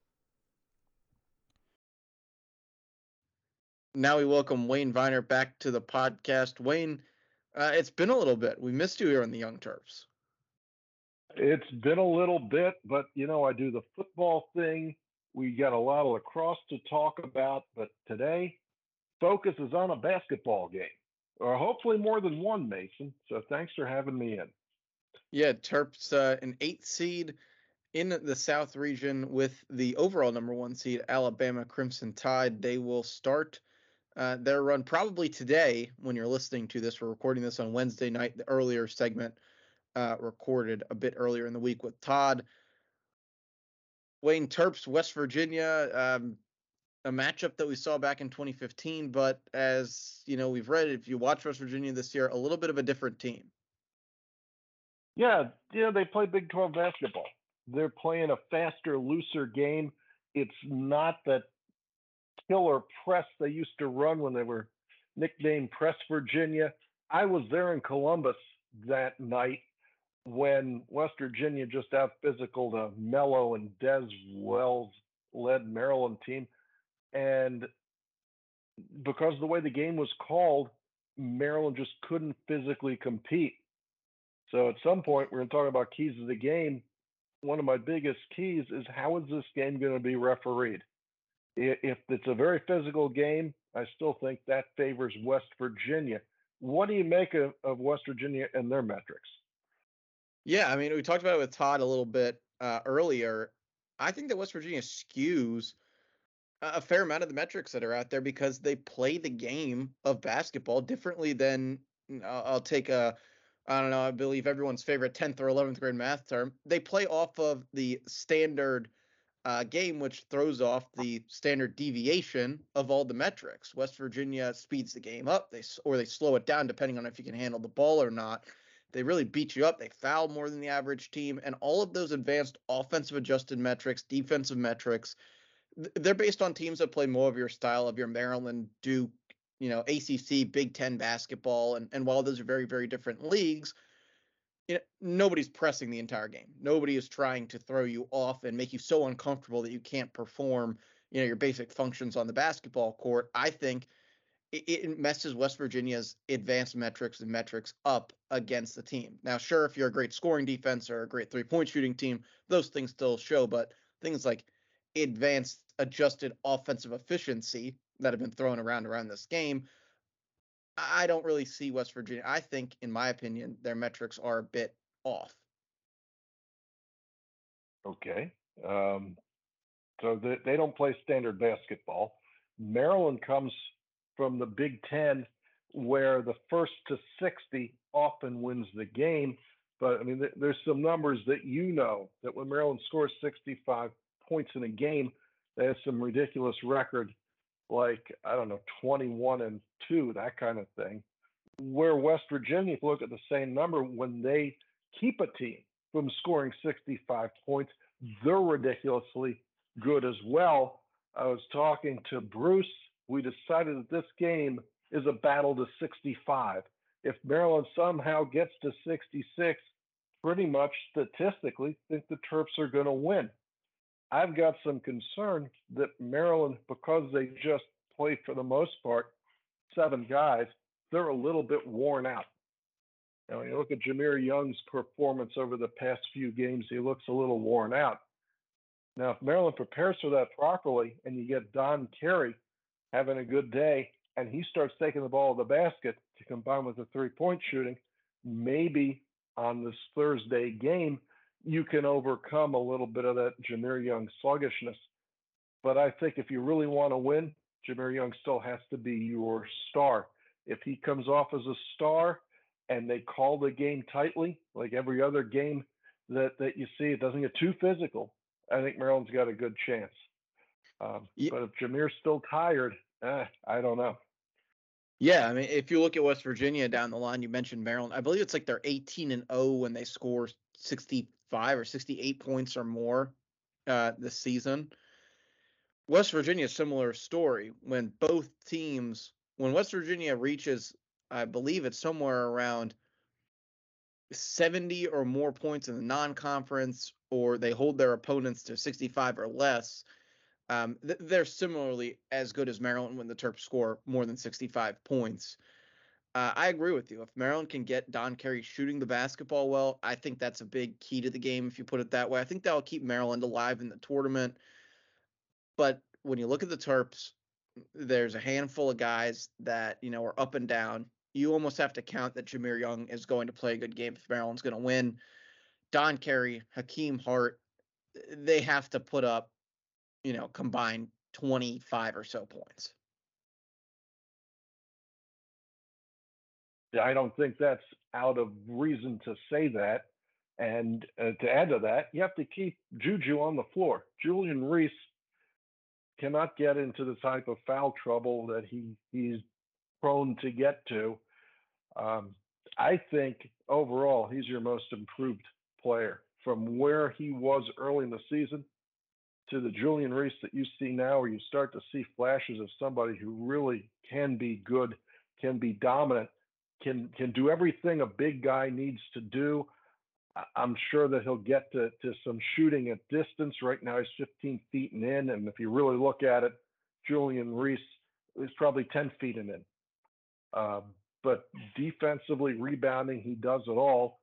Now we welcome Wayne Viner back to the podcast. Wayne, uh, it's been a little bit. We missed you here on the Young Terps. It's been a little bit, but you know, I do the football thing we got a lot of lacrosse to talk about, but today, focus is on a basketball game, or hopefully more than one, Mason. So thanks for having me in. Yeah, Terps, uh, an eight seed in the South region with the overall number one seed, Alabama Crimson Tide. They will start uh, their run probably today when you're listening to this. We're recording this on Wednesday night, the earlier segment uh, recorded a bit earlier in the week with Todd. Wayne Terps, West Virginia, um, a matchup that we saw back in 2015, but as you know, we've read if you watch West Virginia this year, a little bit of a different team. Yeah, yeah, they play Big 12 basketball. They're playing a faster, looser game. It's not that killer press they used to run when they were nicknamed Press Virginia. I was there in Columbus that night when West Virginia just out physical the Melo and Dez Wells led Maryland team. And because of the way the game was called, Maryland just couldn't physically compete. So at some point, we're going to talk about keys of the game. One of my biggest keys is how is this game going to be refereed? If it's a very physical game, I still think that favors West Virginia. What do you make of, of West Virginia and their metrics? Yeah, I mean, we talked about it with Todd a little bit uh, earlier. I think that West Virginia skews a fair amount of the metrics that are out there because they play the game of basketball differently than I'll take a I don't know, I believe everyone's favorite 10th or 11th grade math term. They play off of the standard uh, game, which throws off the standard deviation of all the metrics. West Virginia speeds the game up, they or they slow it down depending on if you can handle the ball or not. They really beat you up. They foul more than the average team. And all of those advanced offensive adjusted metrics, defensive metrics, they're based on teams that play more of your style of your Maryland, Duke, you know, ACC, Big Ten basketball. And, and while those are very, very different leagues, nobody's pressing the entire game. Nobody is trying to throw you off and make you so uncomfortable that you can't perform, you know, your basic functions on the basketball court. I think – it, it messes West Virginia's advanced metrics and metrics up against the team. Now, sure, if you're a great scoring defense or a great three point shooting team, those things still show, but things like advanced adjusted offensive efficiency that have been thrown around around this game, I don't really see West Virginia. I think, in my opinion, their metrics are a bit off. Okay. Um, so they, they don't play standard basketball. Maryland comes from the Big Ten, where the first to 60 often wins the game. But I mean, there's some numbers that you know that when Maryland scores 65 points in a game, they have some ridiculous record, like I don't know, 21 and two, that kind of thing. Where West Virginia, if you look at the same number, when they keep a team from scoring 65 points, they're ridiculously good as well. I was talking to Bruce we decided that this game is a battle to 65. If Maryland somehow gets to 66, pretty much statistically think the Terps are going to win. I've got some concern that Maryland, because they just play for the most part seven guys, they're a little bit worn out. Now, when you look at Jahmir Young's performance over the past few games, he looks a little worn out. Now, if Maryland prepares for that properly and you get Don Carey having a good day and he starts taking the ball to the basket to combine with the three point shooting, maybe on this Thursday game, you can overcome a little bit of that Jahmir Young sluggishness. But I think if you really want to win, Jahmir Young still has to be your star. If he comes off as a star and they call the game tightly, like every other game that, that you see, it doesn't get too physical. I think Maryland's got a good chance. Um, yeah. But if Jahmir's still tired, eh, I don't know. Yeah, I mean, if you look at West Virginia down the line, you mentioned Maryland. I believe it's like they're 18 and 0 when they score 65 or 68 points or more uh, this season. West Virginia, similar story. When both teams, when West Virginia reaches, I believe it's somewhere around 70 or more points in the non-conference, or they hold their opponents to 65 or less um, th- they're similarly as good as Maryland when the Terps score more than 65 points. Uh, I agree with you. If Maryland can get Don Carey shooting the basketball well, I think that's a big key to the game, if you put it that way. I think that'll keep Maryland alive in the tournament. But when you look at the Terps, there's a handful of guys that, you know, are up and down. You almost have to count that Jahmir Young is going to play a good game if Maryland's going to win. Don Carey, Hakim Hart, they have to put up you know, combined 25 or so points. I don't think that's out of reason to say that. And uh, to add to that, you have to keep Juju on the floor. Julian Reese cannot get into the type of foul trouble that he he's prone to get to. Um, I think overall he's your most improved player from where he was early in the season to the Julian Reese that you see now, where you start to see flashes of somebody who really can be good, can be dominant, can can do everything a big guy needs to do. I'm sure that he'll get to, to some shooting at distance. Right now, he's 15 feet and in, and if you really look at it, Julian Reese is probably 10 feet and in. Um, but defensively, rebounding, he does it all.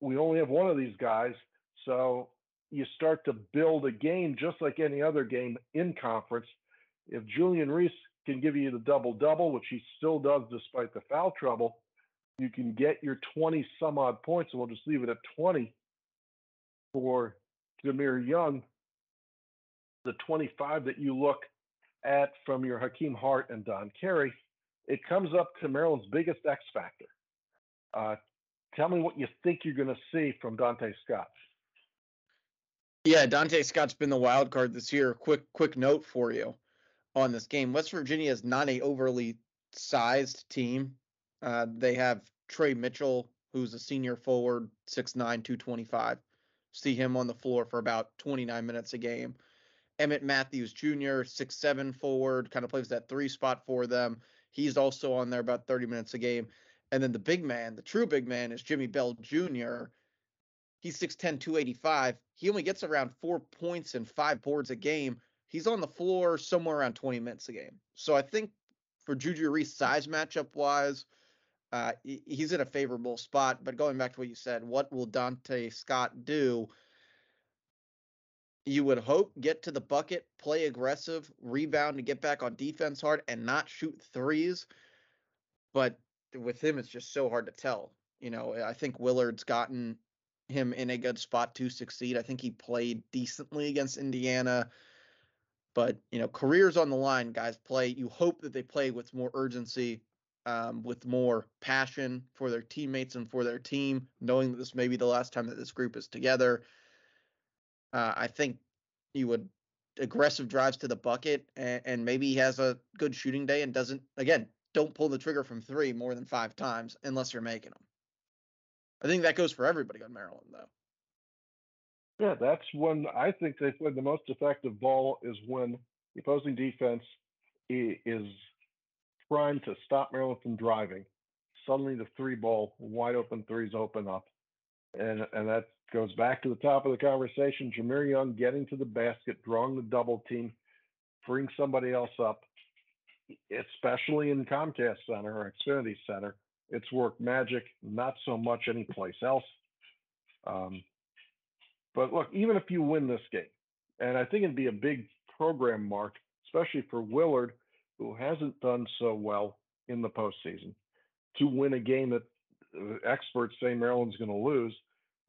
We only have one of these guys, so you start to build a game just like any other game in conference. If Julian Reese can give you the double double, which he still does despite the foul trouble, you can get your 20 some odd points, and we'll just leave it at 20 for Jahmir Young. The 25 that you look at from your Hakim Hart and Don Carey, it comes up to Maryland's biggest X factor. Uh, tell me what you think you're going to see from Donta Scott. Yeah, Donta Scott's been the wild card this year. Quick, quick note for you on this game: West Virginia is not a overly sized team. Uh, they have Tre Mitchell, who's a senior forward, 6'9", 225. See him on the floor for about 29 minutes a game. Emmett Matthews Jr., six seven forward, kind of plays that three spot for them. He's also on there about 30 minutes a game. And then the big man, the true big man, is Jimmy Bell Jr., He's 6'10, 285. He only gets around four points and five boards a game. He's on the floor somewhere around 20 minutes a game. So I think for Juju Reese size matchup wise, uh, he's in a favorable spot. But going back to what you said, what will Donta Scott do? You would hope get to the bucket, play aggressive, rebound, and get back on defense hard, and not shoot threes. But with him, it's just so hard to tell. You know, I think Willard's gotten him in a good spot to succeed. I think he played decently against Indiana. But, you know, careers on the line, guys play. You hope that they play with more urgency, um, with more passion for their teammates and for their team, knowing that this may be the last time that this group is together. Uh, I think you would aggressive drives to the bucket and, and maybe he has a good shooting day and doesn't, again, don't pull the trigger from three more than five times unless you're making them. I think that goes for everybody on Maryland, though. Yeah, that's when I think they play the most effective ball is when the opposing defense is trying to stop Maryland from driving. Suddenly, the three ball, wide open threes open up, and and that goes back to the top of the conversation. Jahmir Young getting to the basket, drawing the double team, freeing somebody else up. especially in Comcast Center or Xfinity Center. It's worked magic, not so much anyplace else. Um, but look, even if you win this game, and I think it'd be a big program mark, especially for Willard, who hasn't done so well in the postseason, to win a game that uh, experts say Maryland's going to lose,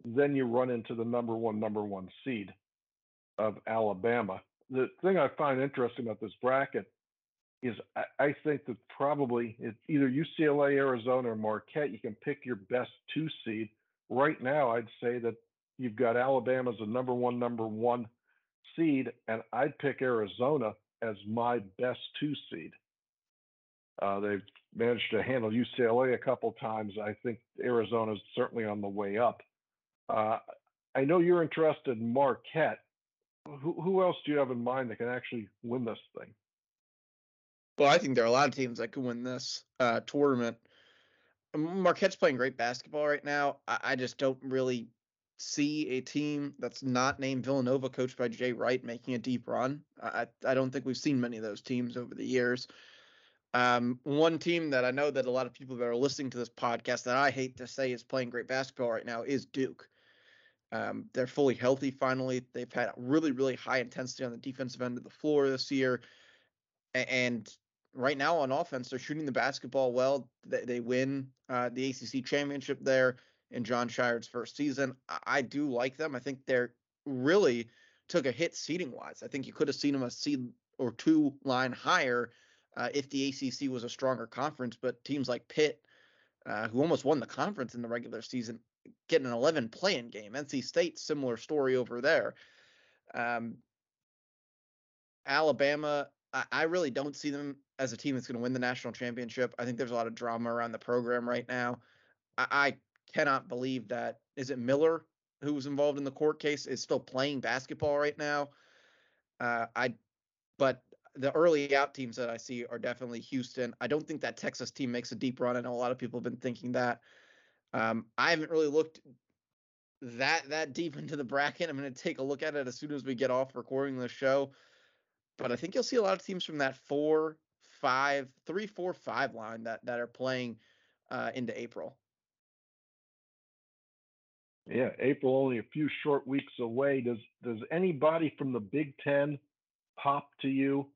then you run into the number one, number one seed of Alabama. The thing I find interesting about this bracket is I, I think that probably it's either UCLA, Arizona, or Marquette. You can pick your best two seed. Right now, I'd say that you've got Alabama as a number one, number one seed, and I'd pick Arizona as my best two seed. Uh, they've managed to handle UCLA a couple times. I think Arizona's certainly on the way up. Uh, I know you're interested in Marquette. Who, who else do you have in mind that can actually win this thing? Well, I think there are a lot of teams that could win this uh, tournament. Marquette's playing great basketball right now. I, I, just don't really see a team that's not named Villanova, coached by Jay Wright, making a deep run. I, I don't think we've seen many of those teams over the years. Um, one team that I know that a lot of people that are listening to this podcast that I hate to say is playing great basketball right now is Duke. Um, they're fully healthy finally. They've had really, really high intensity on the defensive end of the floor this year. And right now on offense, they're shooting the basketball well. They, win uh, the ACC championship there in Jon Scheyer's first season. I, I, do like them. I think they're really took a hit seating wise. I think you could have seen them a seed or two line higher uh, if the ACC was a stronger conference. But teams like Pitt, uh, who almost won the conference in the regular season, getting an 11 playing game. NC State, similar story over there. Um, Alabama, I, I really don't see them as a team that's going to win the national championship. I think there's a lot of drama around the program right now. I, I cannot believe that is it Miller who was involved in the court case is still playing basketball right now. Uh, I, but the early out teams that I see are definitely Houston. I don't think that Texas team makes a deep run. I know a lot of people have been thinking that. Um, I haven't really looked that that deep <laughs> into the bracket. I'm going to take a look at it as soon as we get off recording the show. But I think you'll see a lot of teams from that four, five, three, four, five line that that are playing uh, into April. Yeah, April only a few short weeks away. Does does anybody from the Big Ten pop to you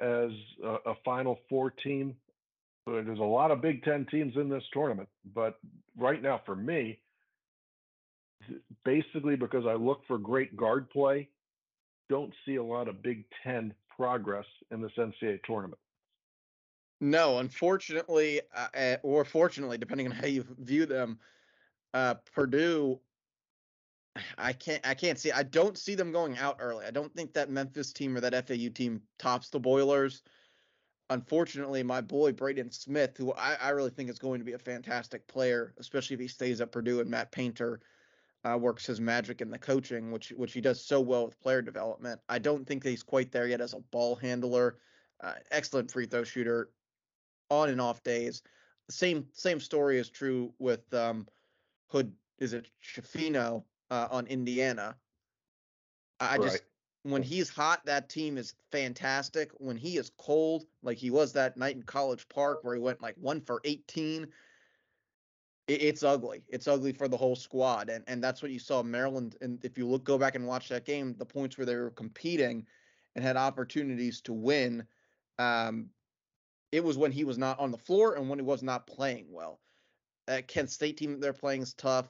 as a, a Final Four team? There's a lot of Big Ten teams in this tournament, but right now for me, basically because I look for great guard play, don't see a lot of Big Ten progress in this NCAA tournament. No, unfortunately, uh, eh, or fortunately, depending on how you view them, uh, Purdue, I can't I can't see I don't see them going out early. I don't think that Memphis team or that FAU team tops the Boilers. Unfortunately, my boy Braden Smith, who I, I really think is going to be a fantastic player, especially if he stays at Purdue and Matt Painter uh, works his magic in the coaching, which which he does so well with player development. I don't think he's quite there yet as a ball handler. Uh, excellent free throw shooter, on and off days. Same same story is true with um, Hood. Is it Schifino uh, on Indiana. I right. just when he's hot, that team is fantastic. When he is cold, like he was that night in College Park where he went like one for 18, it, it's ugly. It's ugly for the whole squad, and and that's what you saw Maryland. And if you look, go back and watch that game, the points where they were competing and had opportunities to win, um, it was when he was not on the floor and when he was not playing well. That Kent State team they're playing is tough.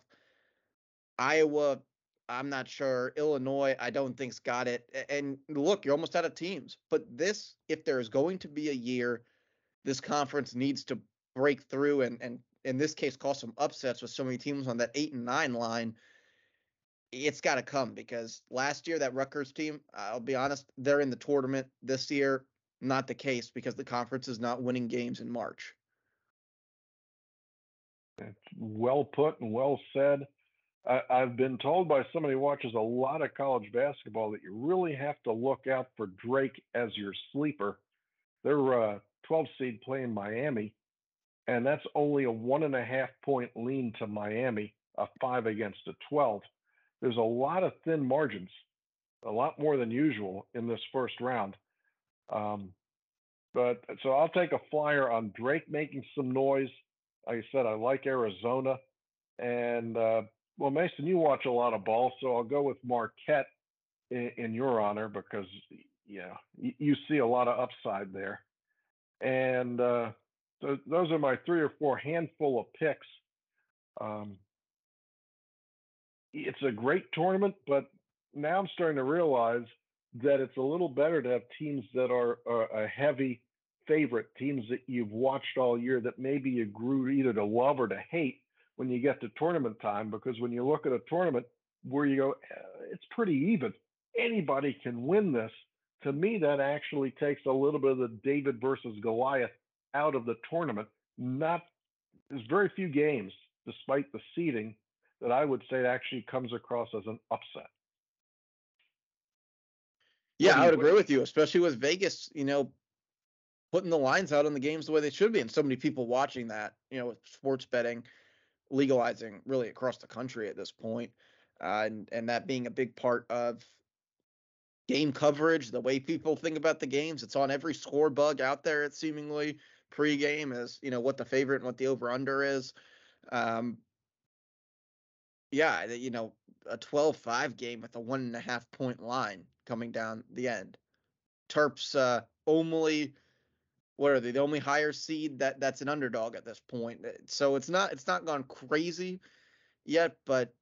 Iowa, I'm not sure. Illinois, I don't think's got it. And look, you're almost out of teams. But this, if there is going to be a year, this conference needs to break through and and in this case cause some upsets with so many teams on that eight and nine line. It's got to come because last year that Rutgers team, I'll be honest, they're in the tournament this year. Not the case because the conference is not winning games in March. It's well put and well said. I, have been told by somebody who watches a lot of college basketball that you really have to look out for Drake as your sleeper. They're uh, 12 seed playing Miami, and that's only a one and a half point lean to Miami, a five against a 12. There's a lot of thin margins, a lot more than usual in this first round. Um, But so I'll take a flyer on Drake making some noise. Like I said, I like Arizona. And uh, well, Mason, you watch a lot of ball, so I'll go with Marquette in, in your honor because yeah, you, you, see a lot of upside there. And uh, those are my three or four handful of picks. Um, it's a great tournament, but now I'm starting to realize that it's a little better to have teams that are, are a heavy favorite, teams that you've watched all year that maybe you grew either to love or to hate when you get to tournament time. Because when you look at a tournament where you go, eh, it's pretty even, anybody can win this. To me, that actually takes a little bit of the David versus Goliath out of the tournament. Not there's very few games, despite the seeding, that I would say actually comes across as an upset. Yeah, I would agree with you, especially with Vegas, you know, putting the lines out on the games the way they should be, and so many people watching that, you know, with sports betting legalizing really across the country at this point, uh, and and that being a big part of game coverage, the way people think about the games. It's on every score bug out there. It's seemingly pregame is you know what the favorite and what the over under is. Um, yeah, you know, a 12-5 game with a one and a half point line coming down the end. Terps uh, only what are they? The only higher seed that that's an underdog at this point. So it's not it's not gone crazy yet, but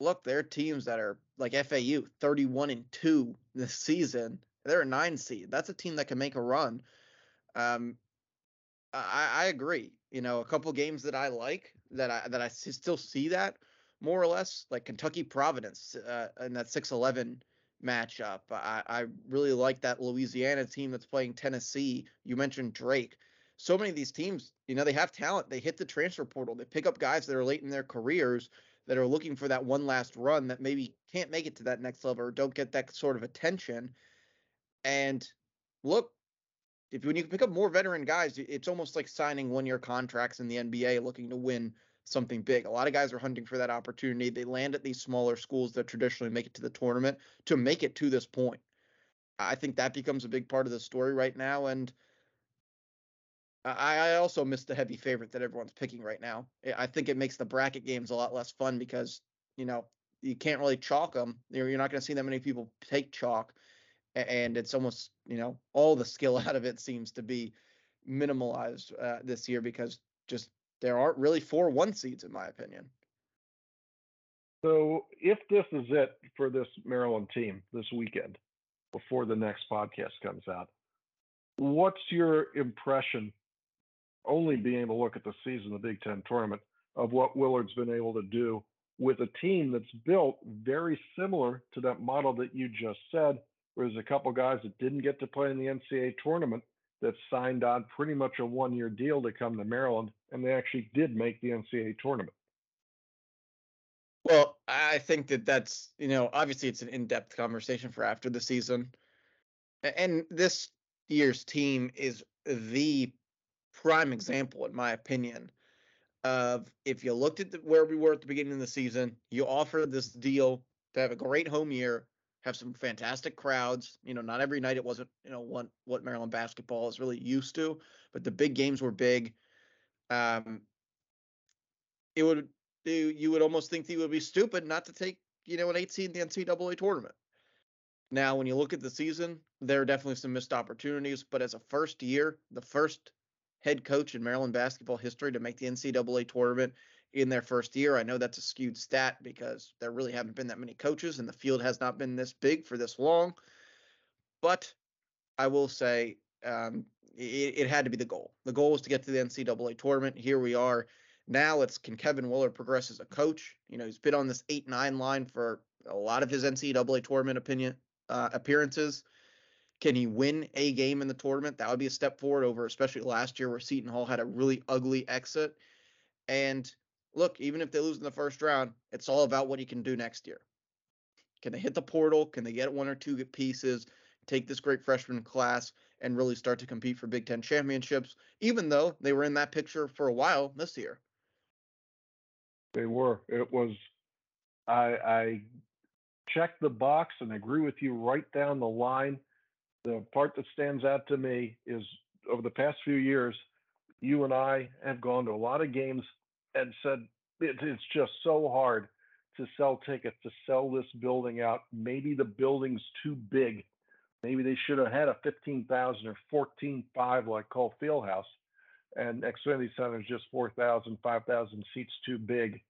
look, there are teams that are like FAU, 31 and 2 this season. They're a nine seed. That's a team that can make a run. Um, I, I agree. You know, a couple games that I like that I that I still see that more or less, like Kentucky Providence uh, in that 6-11 matchup. I, I really like that Louisiana team that's playing Tennessee. You mentioned Drake. So many of these teams, you know, they have talent. They hit the transfer portal. They pick up guys that are late in their careers that are looking for that one last run that maybe can't make it to that next level or don't get that sort of attention. And look, if when you pick up more veteran guys, it's almost like signing one year contracts in the NBA looking to win something big. A lot of guys are hunting for that opportunity. They land at these smaller schools that traditionally make it to the tournament to make it to this point. I think that becomes a big part of the story right now. And I, I also miss the heavy favorite that everyone's picking right now. I think it makes the bracket games a lot less fun because, you know, you can't really chalk them. You're, you're not going to see that many people take chalk. And it's almost, you know, all the skill <laughs> out of it seems to be minimalized uh, this year because just there aren't really four one seeds, in my opinion. So if this is it for this Maryland team this weekend, before the next podcast comes out, what's your impression only being able to look at the season, the Big Ten tournament, of what Willard's been able to do with a team that's built very similar to that model that you just said, where there's a couple guys that didn't get to play in the NCAA tournament that signed on pretty much a one year deal to come to Maryland, and they actually did make the NCAA tournament. Well, I think that that's, you know, obviously it's an in depth conversation for after the season. And this year's team is the prime example, in my opinion, of if you looked at the, where we were at the beginning of the season, you offered this deal to have a great home year, have some fantastic crowds. You know, not every night it wasn't, you know, what what Maryland basketball is really used to, but the big games were big. Um, it would you would almost think that you would be stupid not to take, you know, an eight seed in the NCAA tournament. Now, when you look at the season, there are definitely some missed opportunities, but as a first year, the first head coach in Maryland basketball history to make the NCAA tournament in their first year. I know that's a skewed stat because there really haven't been that many coaches and the field has not been this big for this long. But I will say um, it, it, had to be the goal. The goal was to get to the NCAA tournament. Here we are. Now it's can Kevin Willard progress as a coach? You know, he's been on this eight nine line for a lot of his NCAA tournament opinion uh, appearances. Can he win a game in the tournament? That would be a step forward over, especially last year where Seton Hall had a really ugly exit. And look, even if they lose in the first round, it's all about what he can do next year. Can they hit the portal? Can they get one or two pieces? Take this great freshman class and really start to compete for Big Ten championships, even though they were in that picture for a while this year. They were. It was. I, I checked the box and agree with you right down the line the part that stands out to me is over the past few years, you and I have gone to a lot of games and said it, it's just so hard to sell tickets, to sell this building out. Maybe the building's too big. Maybe they should have had a 15,000 or 14,500 like Cole Fieldhouse. And Xfinity Center is just 4,000, 5,000 seats too big.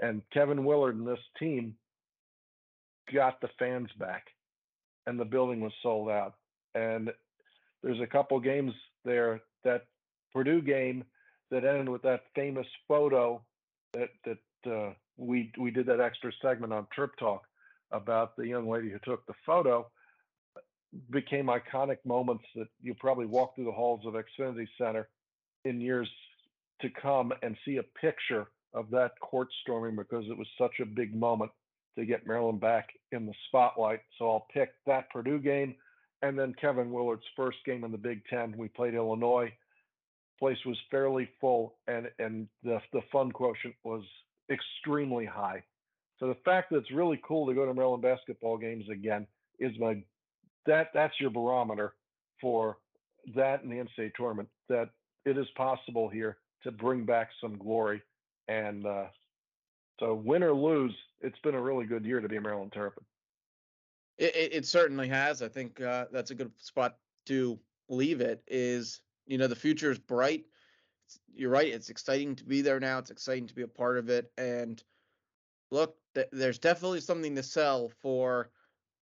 And Kevin Willard and this team got the fans back, and the building was sold out. And there's a couple games there that Purdue game that ended with that famous photo that that uh, we we did that extra segment on Terp Talk about the young lady who took the photo became iconic moments that you probably walk through the halls of Xfinity Center in years to come and see a picture of that court storming because it was such a big moment to get Maryland back in the spotlight. So I'll pick that Purdue game and then Kevin Willard's first game in the Big Ten. We played Illinois. Place was fairly full and and the the fun quotient was extremely high. So the fact that it's really cool to go to Maryland basketball games again is my that that's your barometer for that in the NCAA tournament. That it is possible here to bring back some glory and uh, so win or lose, it's been a really good year to be a Maryland Terrapin. It, it, it certainly has. I think uh, that's a good spot to leave it. Is you know the future is bright. It's, you're right. It's exciting to be there now. It's exciting to be a part of it. And look, th- there's definitely something to sell for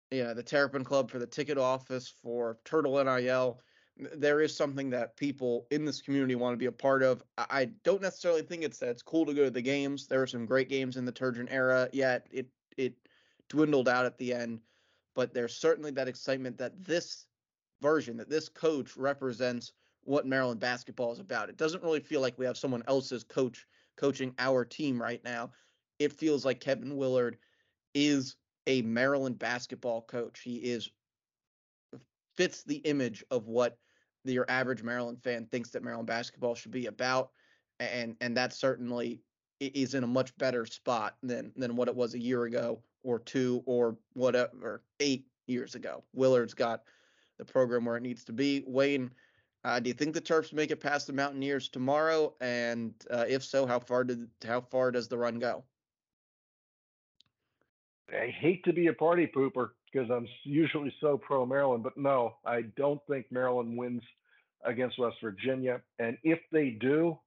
you know the Terrapin Club, for the ticket office, for Turtle NIL there is something that people in this community want to be a part of. I don't necessarily think it's that it's cool to go to the games. There were some great games in the Turgeon era, yet it it dwindled out at the end. But there's certainly that excitement that this version, that this coach represents what Maryland basketball is about. It doesn't really feel like we have someone else's coach coaching our team right now. It feels like Kevin Willard is a Maryland basketball coach. He is fits the image of what your average Maryland fan thinks that Maryland basketball should be about, and and that certainly is in a much better spot than than what it was a year ago or two or whatever eight years ago. Willard's got the program where it needs to be. Wayne, uh, do you think the Terps make it past the Mountaineers tomorrow? And uh, if so, how far did how far does the run go? I hate to be a party pooper because I'm usually so pro Maryland, but no, I don't think Maryland wins against West Virginia. And if they do,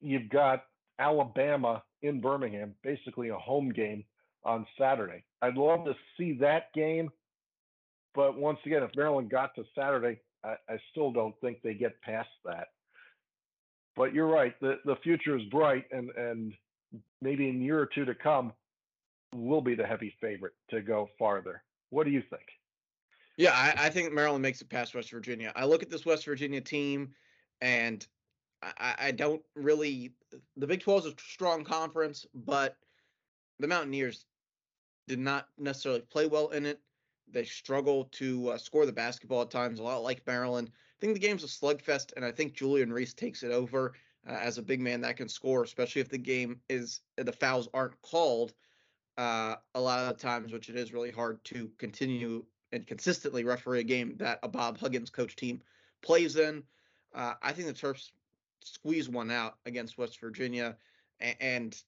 you've got Alabama in Birmingham, basically a home game on Saturday. I'd love to see that game, but once again, if Maryland got to Saturday, I, still don't think they get past that. But you're right, the, the future is bright, and, and maybe in a year or two to come, will be the heavy favorite to go farther. What do you think? Yeah, I, I, think Maryland makes it past West Virginia. I look at this West Virginia team, and I, I don't really. The Big 12 is a strong conference, but the Mountaineers did not necessarily play well in it. They struggle to uh, score the basketball at times, a lot like Maryland. I think the game's a slugfest, and I think Julian Reese takes it over uh, as a big man that can score, especially if the game is the fouls aren't called uh, a lot of times, which it is really hard to continue and consistently referee a game that a Bob Huggins coach team plays in. Uh, I think the Terps squeeze one out against West Virginia, and, and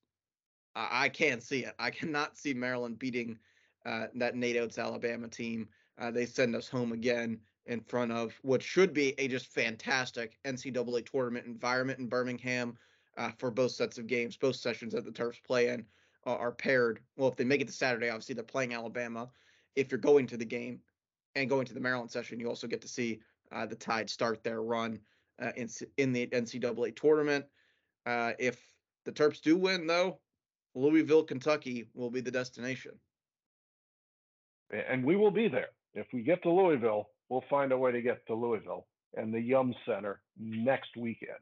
I can't see it. I cannot see Maryland beating uh, that Nate Oats Alabama team. Uh, they send us home again in front of what should be a just fantastic NCAA tournament environment in Birmingham uh, for both sets of games, both sessions that the Terps play in uh, are paired. Well, if they make it to Saturday, obviously they're playing Alabama. If you're going to the game and going to the Maryland session, you also get to see uh, the Tide start their run uh, in in the NCAA tournament. If the Terps do win, though, Louisville, Kentucky will be the destination. And we will be there. If we get to Louisville, we'll find a way to get to Louisville and the Yum Center next weekend.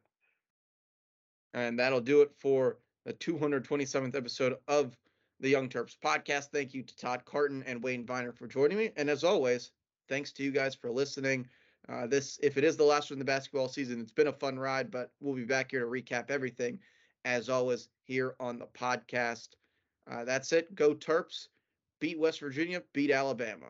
And that'll do it for the 227th episode of the Young Terps podcast. Thank you to Todd Carton and Wayne Viner for joining me. And as always, thanks to you guys for listening. Uh, this, if it is the last one in the basketball season, it's been a fun ride, but we'll be back here to recap everything, as always, here on the podcast. Uh, that's it. Go Terps. Beat West Virginia. Beat Alabama.